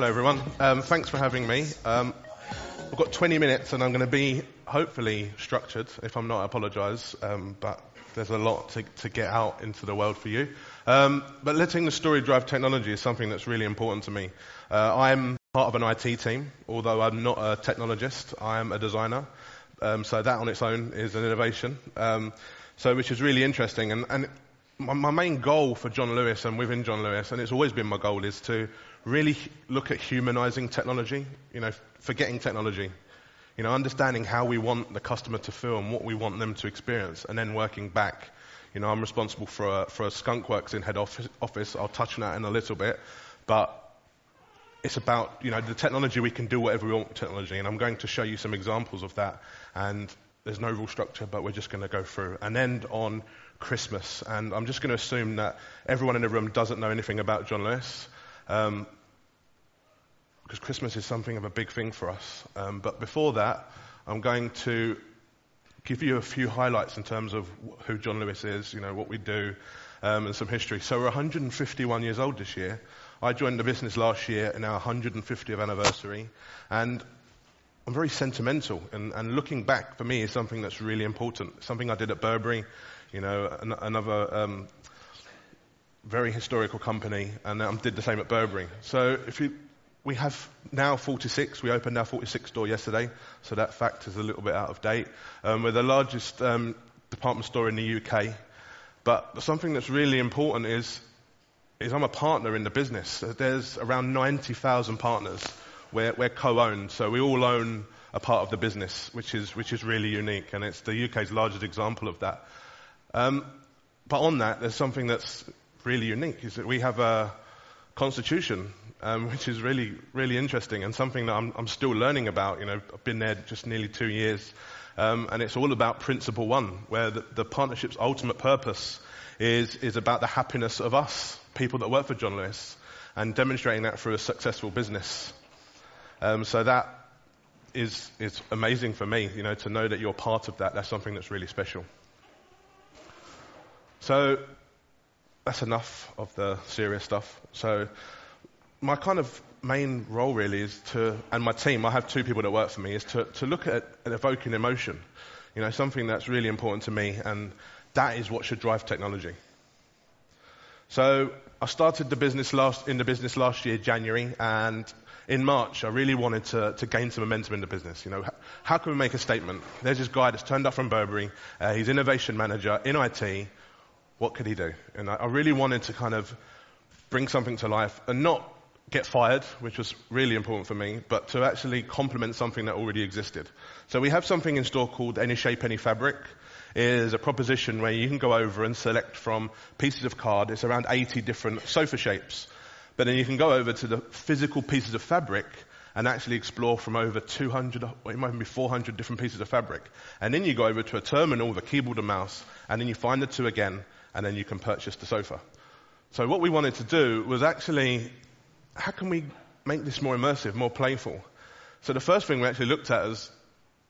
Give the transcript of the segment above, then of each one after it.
Hello, everyone. Um, thanks for having me. Um, I've got 20 minutes and I'm going to be hopefully structured. If I'm not, I apologise. Um, but there's a lot to, to, get out into the world for you. Um, but letting the story drive technology is something that's really important to me. Uh, I'm part of an IT team, although I'm not a technologist. I am a designer. Um, so that on its own is an innovation. Um, so which is really interesting. And, and my, my main goal for John Lewis and within John Lewis, and it's always been my goal, is to really look at humanizing technology, you know, forgetting technology. You know, understanding how we want the customer to feel and what we want them to experience, and then working back. You know, I'm responsible for a, for a Skunkworks in head office, office. I'll touch on that in a little bit. But it's about, you know, the technology, we can do whatever we want with technology. And I'm going to show you some examples of that. And there's no rule structure, but we're just going to go through and end on Christmas. And I'm just going to assume that everyone in the room doesn't know anything about John Lewis. Um, because Christmas is something of a big thing for us. Um, but before that, I'm going to give you a few highlights in terms of who John Lewis is, you know, what we do, um, and some history. So we're 151 years old this year. I joined the business last year in our 150th anniversary, and I'm very sentimental. And, and looking back for me is something that's really important. Something I did at Burberry, you know, an, another um, very historical company, and I did the same at Burberry. So if you, we have now 46. We opened our 46th store yesterday, so that fact is a little bit out of date. Um, we're the largest um, department store in the UK. But something that's really important is, is I'm a partner in the business. There's around 90,000 partners. We're, we're co-owned, so we all own a part of the business, which is, which is really unique, and it's the UK's largest example of that. Um, but on that, there's something that's really unique is that we have a constitution, um, which is really, really interesting and something that I'm, I'm, still learning about. You know, I've been there just nearly two years. Um, and it's all about principle one, where the, the, partnership's ultimate purpose is, is about the happiness of us, people that work for John Lewis, and demonstrating that through a successful business. Um, so that is, is amazing for me, you know, to know that you're part of that. That's something that's really special. So that's enough of the serious stuff. So my kind of main role really is to, and my team, I have two people that work for me, is to, to look at, at evoking emotion. You know, something that's really important to me, and that is what should drive technology. So I started the business last, in the business last year, January, and in March, I really wanted to, to gain some momentum in the business. You know, how, can we make a statement? There's this guy that's turned up from Burberry. Uh, he's innovation manager in IT what could he do? And I, I really wanted to kind of bring something to life and not get fired, which was really important for me, but to actually complement something that already existed. So we have something in store called Any Shape, Any Fabric. It is a proposition where you can go over and select from pieces of card. It's around 80 different sofa shapes. But then you can go over to the physical pieces of fabric and actually explore from over 200, or it might be 400 different pieces of fabric. And then you go over to a terminal with a keyboard and mouse, and then you find the two again, and then you can purchase the sofa. So what we wanted to do was actually, how can we make this more immersive, more playful? So the first thing we actually looked at is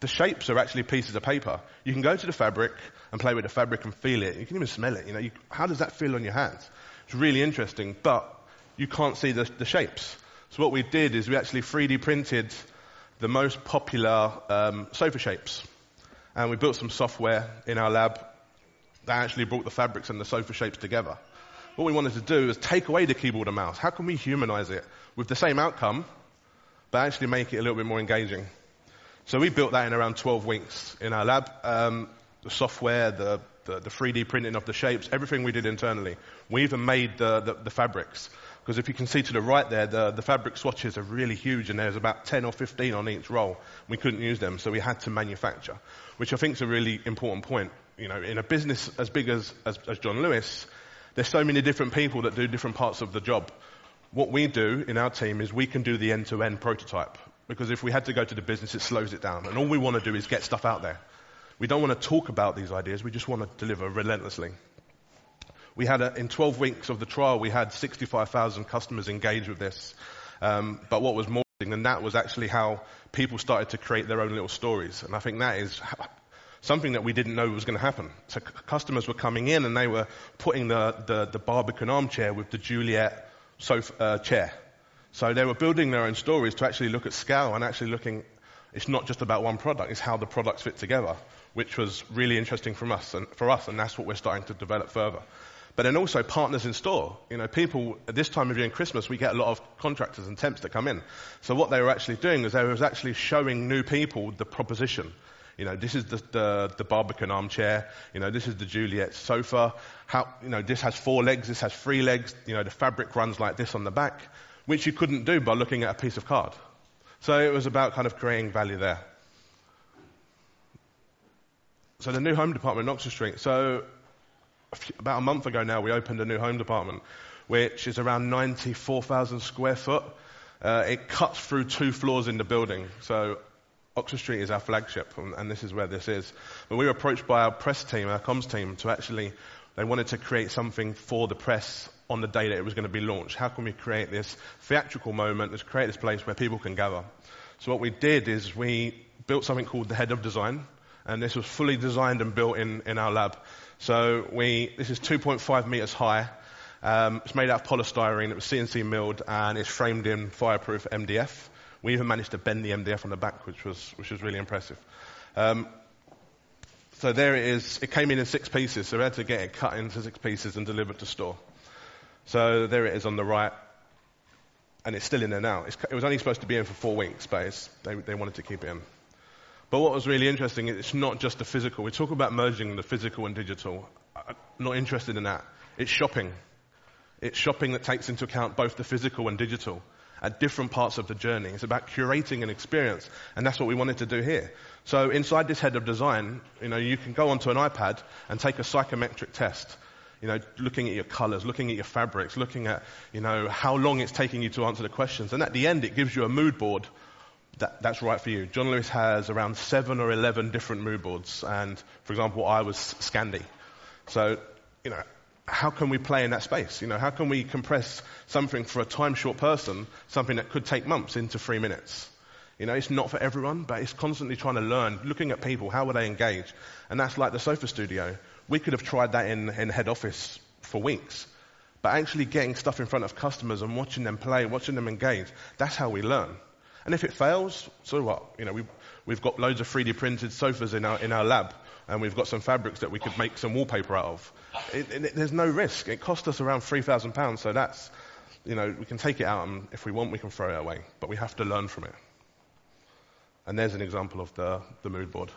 the shapes are actually pieces of paper. You can go to the fabric and play with the fabric and feel it. You can even smell it. You know, you, how does that feel on your hands? It's really interesting, but you can't see the, the shapes. So what we did is we actually 3D printed the most popular um, sofa shapes. And we built some software in our lab they actually brought the fabrics and the sofa shapes together. What we wanted to do is take away the keyboard and mouse. How can we humanize it with the same outcome, but actually make it a little bit more engaging? So we built that in around 12 weeks in our lab. Um, the software, the, the, the, 3D printing of the shapes, everything we did internally. We even made the, the, the fabrics. Because if you can see to the right there, the, the fabric swatches are really huge and there's about 10 or 15 on each roll. We couldn't use them, so we had to manufacture, which I think is a really important point you know, in a business as big as, as, as John Lewis, there's so many different people that do different parts of the job. What we do in our team is we can do the end-to-end prototype. Because if we had to go to the business, it slows it down. And all we want to do is get stuff out there. We don't want to talk about these ideas. We just want to deliver relentlessly. We had a, in 12 weeks of the trial, we had 65,000 customers engage with this. Um, but what was more than that was actually how people started to create their own little stories. And I think that is something that we didn't know was going to happen. So c- customers were coming in and they were putting the, the, the Barbican armchair with the Juliet sofa, uh, chair. So they were building their own stories to actually look at scale and actually looking, it's not just about one product, it's how the products fit together, which was really interesting from us and, for us, and that's what we're starting to develop further. But then also partners in store. You know, people, at this time of year in Christmas, we get a lot of contractors and temps that come in. So what they were actually doing is they were actually showing new people the proposition. You know, this is the, the, the Barbican armchair. You know, this is the Juliet sofa. How, you know, this has four legs, this has three legs. You know, the fabric runs like this on the back, which you couldn't do by looking at a piece of card. So it was about kind of creating value there. So the new home department in Oxford Street. So about a month ago now, we opened a new home department, which is around 94,000 square foot. Uh, it cuts through two floors in the building. So Oxford Street is our flagship, and, and, this is where this is. But we were approached by our press team, our comms team, to actually, they wanted to create something for the press on the day that it was going to be launched. How can we create this theatrical moment, let's create this place where people can gather? So what we did is we built something called the Head of Design, and this was fully designed and built in, in our lab. So we, this is 2.5 meters high. Um, it's made out of polystyrene. It was CNC milled and it's framed in fireproof MDF. We even managed to bend the MDF on the back, which was, which was really impressive. Um, so there it is. It came in in six pieces, so we had to get it cut into six pieces and delivered to store. So there it is on the right, and it's still in there now. It's, it was only supposed to be in for four weeks, but they, they wanted to keep it in. But what was really interesting, is it's not just the physical. We talk about merging the physical and digital. I'm not interested in that. It's shopping. It's shopping that takes into account both the physical and digital at different parts of the journey. It's about curating an experience, and that's what we wanted to do here. So inside this head of design, you know, you can go onto an iPad and take a psychometric test. You know, looking at your colors, looking at your fabrics, looking at, you know, how long it's taking you to answer the questions. And at the end, it gives you a mood board that, that's right for you. John Lewis has around seven or eleven different mood boards, and for example, I was Scandi. So, you know, how can we play in that space? You know, how can we compress something for a time-short person, something that could take months, into three minutes? You know, it's not for everyone, but it's constantly trying to learn, looking at people, how would they engage? And that's like the sofa studio. We could have tried that in, in head office for weeks. But actually getting stuff in front of customers and watching them play, watching them engage, that's how we learn. And if it fails, so what? You know, we've, we've got loads of 3D printed sofas in our, in our lab, and we've got some fabrics that we could make some wallpaper out of. It, it, there's no risk. It cost us around £3,000, so that's, you know, we can take it out, and if we want, we can throw it away. But we have to learn from it. And there's an example of the, the mood board.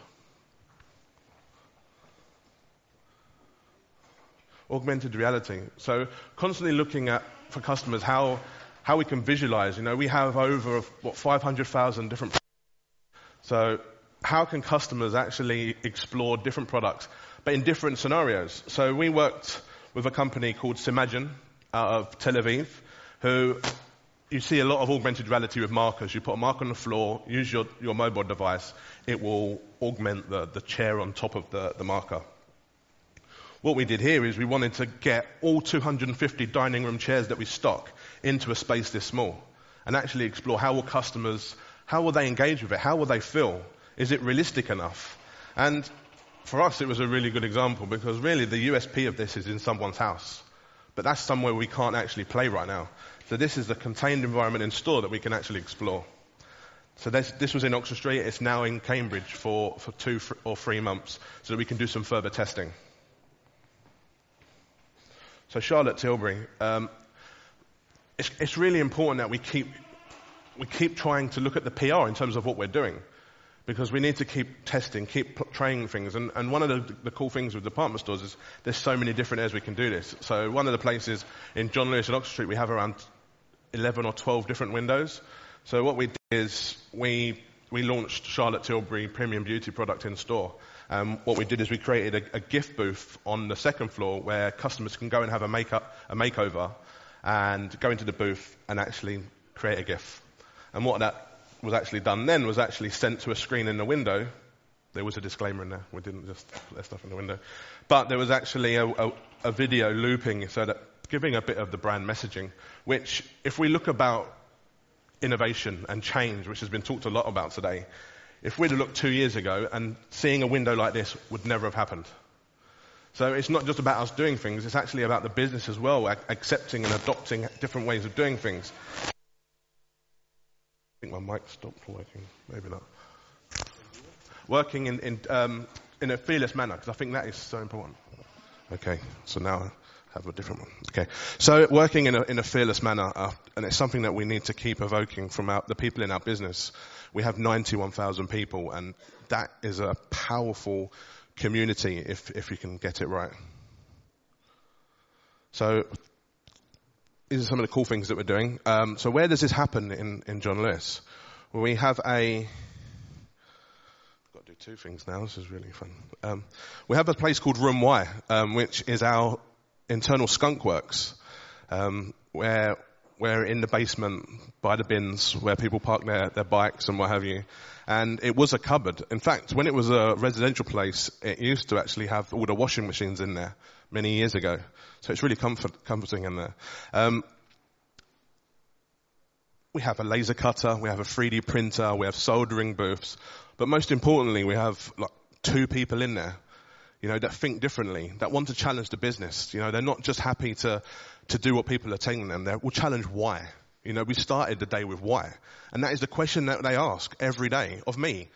Augmented reality. So constantly looking at, for customers, how how we can visualize. You know, we have over, what, 500,000 different So how can customers actually explore different products, but in different scenarios? So we worked with a company called Cimagine out of Tel Aviv, who you see a lot of augmented reality with markers. You put a marker on the floor, use your, your mobile device, it will augment the, the chair on top of the, the marker. What we did here is we wanted to get all 250 dining room chairs that we stock into a space this small and actually explore how will customers, how will they engage with it? How will they feel? Is it realistic enough? And for us, it was a really good example because really the USP of this is in someone's house. But that's somewhere we can't actually play right now. So this is the contained environment in store that we can actually explore. So this, this was in Oxford Street. It's now in Cambridge for, for two or three months so that we can do some further testing. So Charlotte Tilbury, um, it's, it's really important that we keep, we keep trying to look at the PR in terms of what we're doing. Because we need to keep testing, keep trying things. And, and one of the, the, cool things with department stores is there's so many different areas we can do this. So one of the places in John Lewis and Oxford Street, we have around 11 or 12 different windows. So what we did is we, we launched Charlotte Tilbury Premium Beauty product in store. Um, what we did is we created a, a, gift booth on the second floor where customers can go and have a, makeup, a makeover and go into the booth and actually create a gift. And what that was actually done then was actually sent to a screen in the window. There was a disclaimer in there. We didn't just put that stuff in the window. But there was actually a, a, a video looping so that giving a bit of the brand messaging, which if we look about innovation and change, which has been talked a lot about today, if we'd have looked two years ago and seeing a window like this would never have happened. So it's not just about us doing things, it's actually about the business as well, accepting and adopting different ways of doing things. I think my mic stopped working. Maybe not. Working in, in, um, in a fearless manner, because I think that is so important. Okay, so now I have a different one. Okay, so working in a, in a fearless manner, uh, and it's something that we need to keep evoking from our, the people in our business. We have 91,000 people, and that is a powerful community if, if you can get it right. So these are some of the cool things that we're doing. Um, so where does this happen in, in John Lewis? Well, we have a, I've got to do two things now. This is really fun. Um, we have a place called Room Y, um, which is our internal skunk works, um, where we're in the basement by the bins where people park their, their bikes and what have you. And it was a cupboard. In fact, when it was a residential place, it used to actually have all the washing machines in there many years ago. So it's really comfort, comforting in there. Um, we have a laser cutter, we have a 3D printer, we have soldering booths, but most importantly, we have like two people in there, you know, that think differently, that want to challenge the business. You know, they're not just happy to, to do what people are telling them. They will challenge why. You know, we started the day with why. And that is the question that they ask every day of me.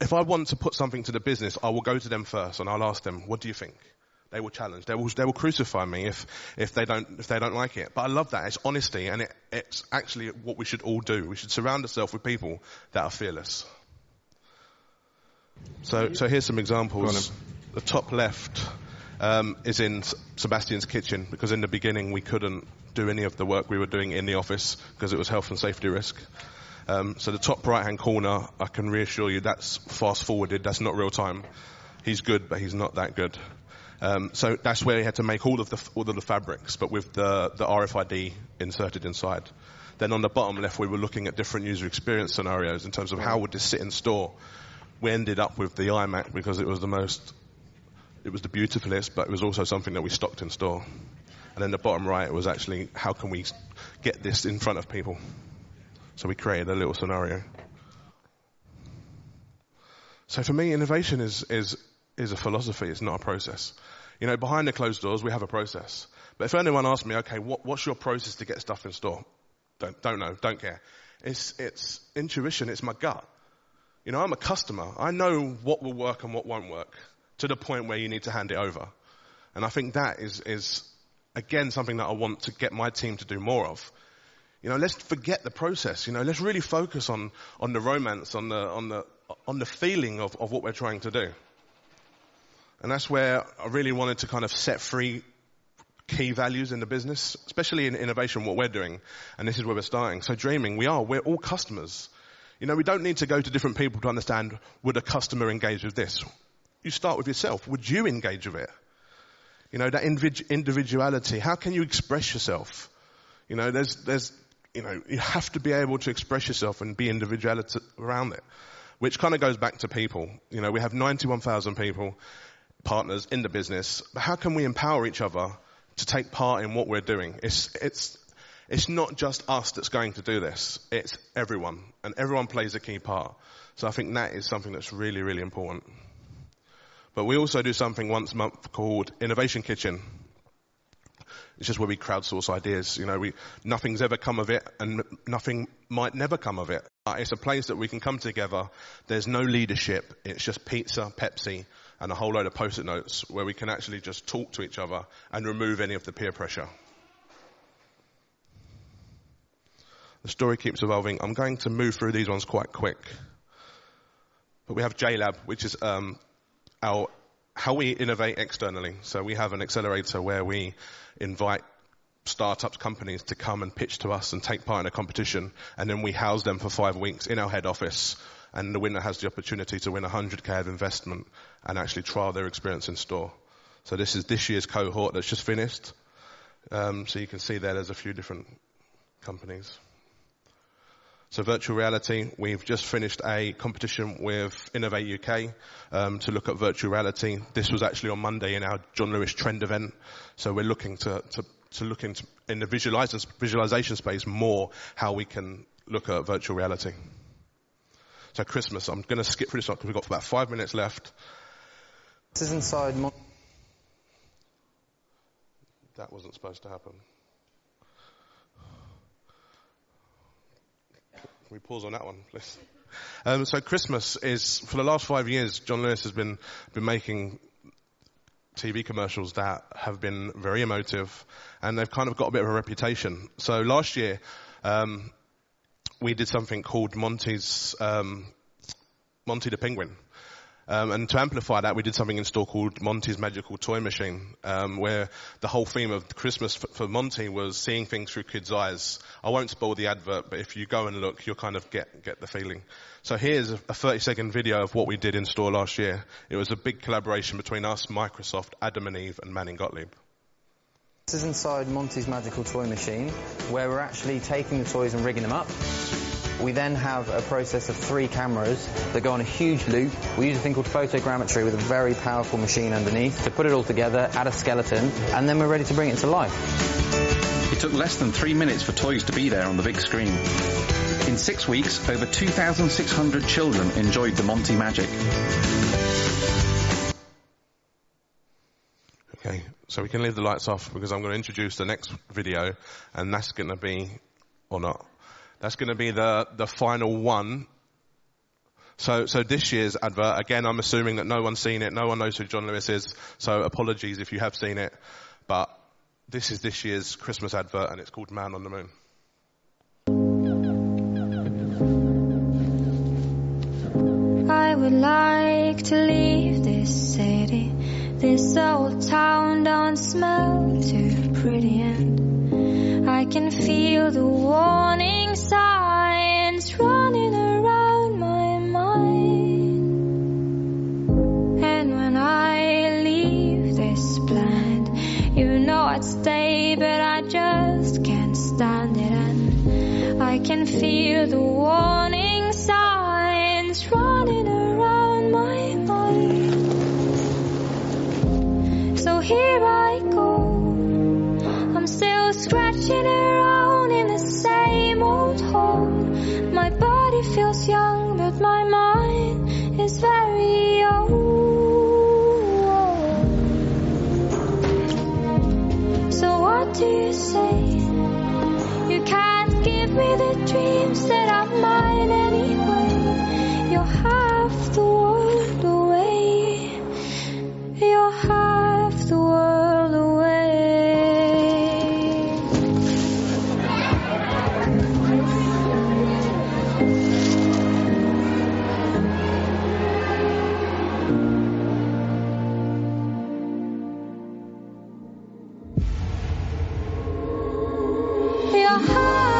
If I want to put something to the business, I will go to them first and I'll ask them, what do you think? They will challenge. They will, they will crucify me if, if they don't, if they don't like it. But I love that. It's honesty and it, it's actually what we should all do. We should surround ourselves with people that are fearless. So, so here's some examples. The top left, um, is in Sebastian's kitchen because in the beginning we couldn't do any of the work we were doing in the office because it was health and safety risk. Um, so the top right hand corner, I can reassure you that's fast forwarded. That's not real time. He's good, but he's not that good. Um, so that's where he had to make all of the all of the fabrics, but with the the RFID inserted inside. Then on the bottom left, we were looking at different user experience scenarios in terms of how would this sit in store. We ended up with the iMac because it was the most it was the beautifulest, but it was also something that we stocked in store. And then the bottom right was actually how can we get this in front of people? So we created a little scenario. So for me, innovation is, is, is a philosophy, it's not a process. You know, behind the closed doors, we have a process. But if anyone asks me, okay, what, what's your process to get stuff in store? Don't, don't know, don't care. It's, it's intuition, it's my gut. You know, I'm a customer. I know what will work and what won't work to the point where you need to hand it over. And I think that is, is again something that I want to get my team to do more of. You know, let's forget the process. You know, let's really focus on, on the romance, on the, on the, on the feeling of, of what we're trying to do. And that's where I really wanted to kind of set free key values in the business, especially in innovation, what we're doing. And this is where we're starting. So dreaming, we are, we're all customers. You know, we don't need to go to different people to understand, would a customer engage with this? you start with yourself. Would you engage with it? You know, that individuality. How can you express yourself? You know, there's, there's, you know, you have to be able to express yourself and be individuality around it. Which kind of goes back to people. You know, we have 91,000 people, partners in the business. But how can we empower each other to take part in what we're doing? It's, it's, it's not just us that's going to do this. It's everyone. And everyone plays a key part. So I think that is something that's really, really important. But we also do something once a month called Innovation Kitchen. It's just where we crowdsource ideas. You know, we, nothing's ever come of it and nothing might never come of it. Uh, it's a place that we can come together. There's no leadership. It's just pizza, Pepsi, and a whole load of post-it notes where we can actually just talk to each other and remove any of the peer pressure. The story keeps evolving. I'm going to move through these ones quite quick. But we have JLab, which is um, our, how we innovate externally. So we have an accelerator where we invite startups, companies to come and pitch to us and take part in a competition, and then we house them for five weeks in our head office, and the winner has the opportunity to win 100k of investment and actually trial their experience in store. So this is this year's cohort that's just finished. Um, so you can see there, there's a few different companies. So virtual reality, we've just finished a competition with Innovate UK um, to look at virtual reality. This was actually on Monday in our John Lewis Trend event. So we're looking to, to, to look into in the visualization space more how we can look at virtual reality. So Christmas, I'm going to skip through this one because we've got about five minutes left. This is inside. That wasn't supposed to happen. we pause on that one, please? Um, so Christmas is, for the last five years, John Lewis has been, been making TV commercials that have been very emotive and they've kind of got a bit of a reputation. So last year, um, we did something called Monty's, um, Monty the Penguin. Um, and to amplify that, we did something in store called Monty's Magical Toy Machine, um, where the whole theme of Christmas for, for, Monty was seeing things through kids' eyes. I won't spoil the advert, but if you go and look, you'll kind of get get the feeling. So here's a, a 30-second video of what we did in store last year. It was a big collaboration between us, Microsoft, Adam and Eve, and Manning Gottlieb. This is inside Monty's Magical Toy Machine, where we're actually taking the toys and rigging them up. We then have a process of three cameras that go on a huge loop. We use a thing called photogrammetry with a very powerful machine underneath to put it all together, add a skeleton, and then we're ready to bring it to life. It took less than three minutes for toys to be there on the big screen. In six weeks, over 2,600 children enjoyed the Monty Magic. So we can leave the lights off because I'm going to introduce the next video and that's going to be, or not, that's going to be the, the final one. So, so this year's advert, again, I'm assuming that no one's seen it, no one knows who John Lewis is, so apologies if you have seen it, but this is this year's Christmas advert and it's called Man on the Moon. I would like to leave this city, this old town don't smell too pretty and I can feel the warning signs running around my mind. And when I leave this planet, you know I'd stay, but I just can't stand it. And I can feel the warning here I go. I'm still scratching around in the same old hole. My body feels young, You're half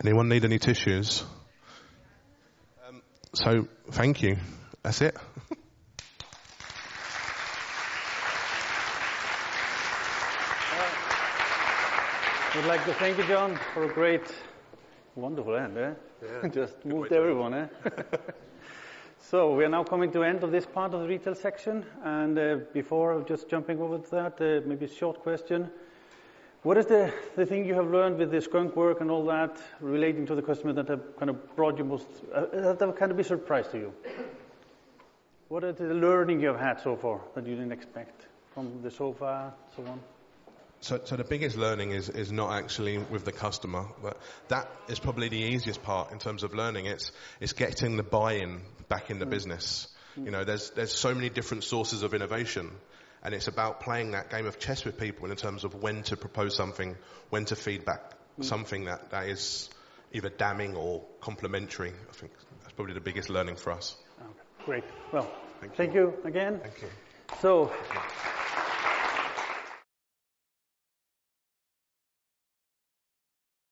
Anyone need any tissues? Um, so, thank you. That's it. We'd like to thank you, John, for a great, wonderful end, eh? Just moved everyone, eh? so we are now coming to the end of this part of the retail section, and uh, before just jumping over to that, uh, maybe a short question. What is the, the thing you have learned with the skunk work and all that relating to the customer that have kind of brought you most, uh, that have kind of been a surprise to you? What are the learning you have had so far that you didn't expect from the sofa, so on? So, so the biggest learning is, is not actually with the customer, but that is probably the easiest part in terms of learning. It's, it's getting the buy-in back in the business. You know, there's, there's so many different sources of innovation and it's about playing that game of chess with people in terms of when to propose something, when to feedback mm. something that, that is either damning or complimentary. I think that's probably the biggest learning for us. Okay, great. Well, Thank thank you again. Thank you. So,